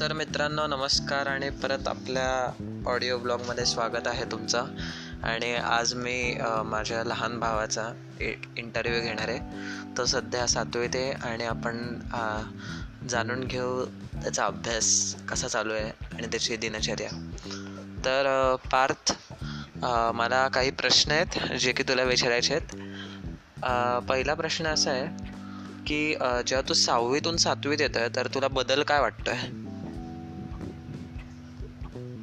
तर मित्रांनो नमस्कार आणि परत आपल्या ऑडिओ ब्लॉगमध्ये स्वागत आहे तुमचं. आणि आज मी माझ्या लहान भावाचा इंटरव्ह्यू घेणार आहे. तो सध्या सातवीत आहे आणि आपण जाणून घेऊ त्याचा अभ्यास कसा चालू आहे आणि त्याची दिनचर्या. तर पार्थ मला काही प्रश्न आहेत जे की तुला विचारायचे आहेत. पहिला प्रश्न असा आहे की जेव्हा तू सहावीतून सातवीत येतोय तर तुला बदल काय वाटतोय?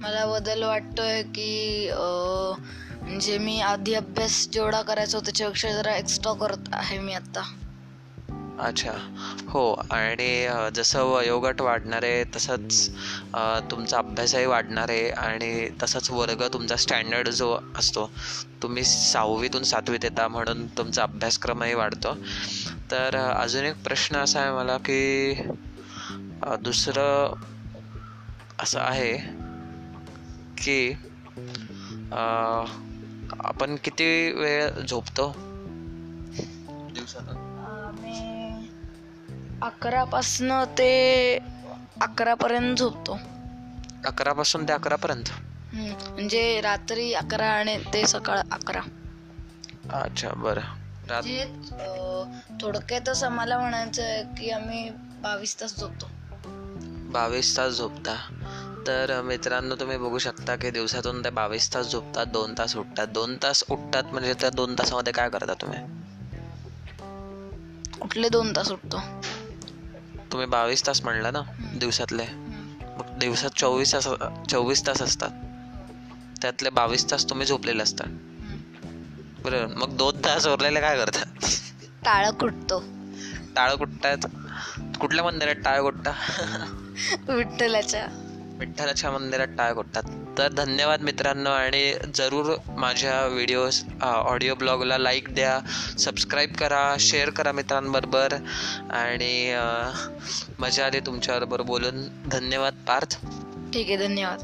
मला बदल वाटतोय की म्हणजे मी आधी अभ्यास जेवढा करायचा त्याच्यापेक्षा जरा एक्स्ट्रा करत आहे मी आता. अच्छा. हो आणि जसं वयोगट वाढणार आहे तसंच तुमचा अभ्यासही वाढणार आहे आणि तसंच वर्ग तुमचा स्टँडर्ड जो असतो तुम्ही सहावीतून सातवीत येता म्हणून तुमचा अभ्यासक्रमही वाढतो. तर अजून एक प्रश्न असा आहे मला की दुसरं असं आहे की अ, आपण किती वेळ झोपतो? मी अकरापासनं ते अकरापर्यंत झोपतो. अकरापासून ते अकरापर्यंत? हम्म, म्हणजे रात्री अकरा आणि ते सकाळ अकरा. अच्छा बरं. रात म्हणजे अं, थोडक्यातच आम्हाला म्हणायचं आहे की आम्ही बावीस तास झोपतो. बावीस तास झोपता. तर मित्रांनो तुम्ही बघू शकता की दिवसातून ते बावीस तास झोपतात दोन तास उठतात. दोन तास उठतात म्हणजे त्या दोन तासामध्ये काय करता तुम्ही? कुठले दोन तास उठतो? तुम्ही बावीस तास म्हणला ना दिवसातले. मग दिवसात चोवीस तास चोवीस तास असतात. त्यातले बावीस तास तुम्ही झोपलेले असतात. बरोबर मग दोन तास उरलेले काय करतात टाळ कुटतो टाळ कुठतात कुठल्या मंदिरात टाळ कुठता विठ्ठलाच्या. विठ्ठलाच्या मंदिरात टाळ कुठतात तर धन्यवाद मित्रांनो आणि जरूर माझ्या व्हिडिओज ऑडिओ ब्लॉगला लाईक द्या सबस्क्राईब करा शेअर करा मित्रांबरोबर. आणि मजा आली तुमच्याबरोबर बोलून. धन्यवाद पार्थ. ठीक आहे धन्यवाद.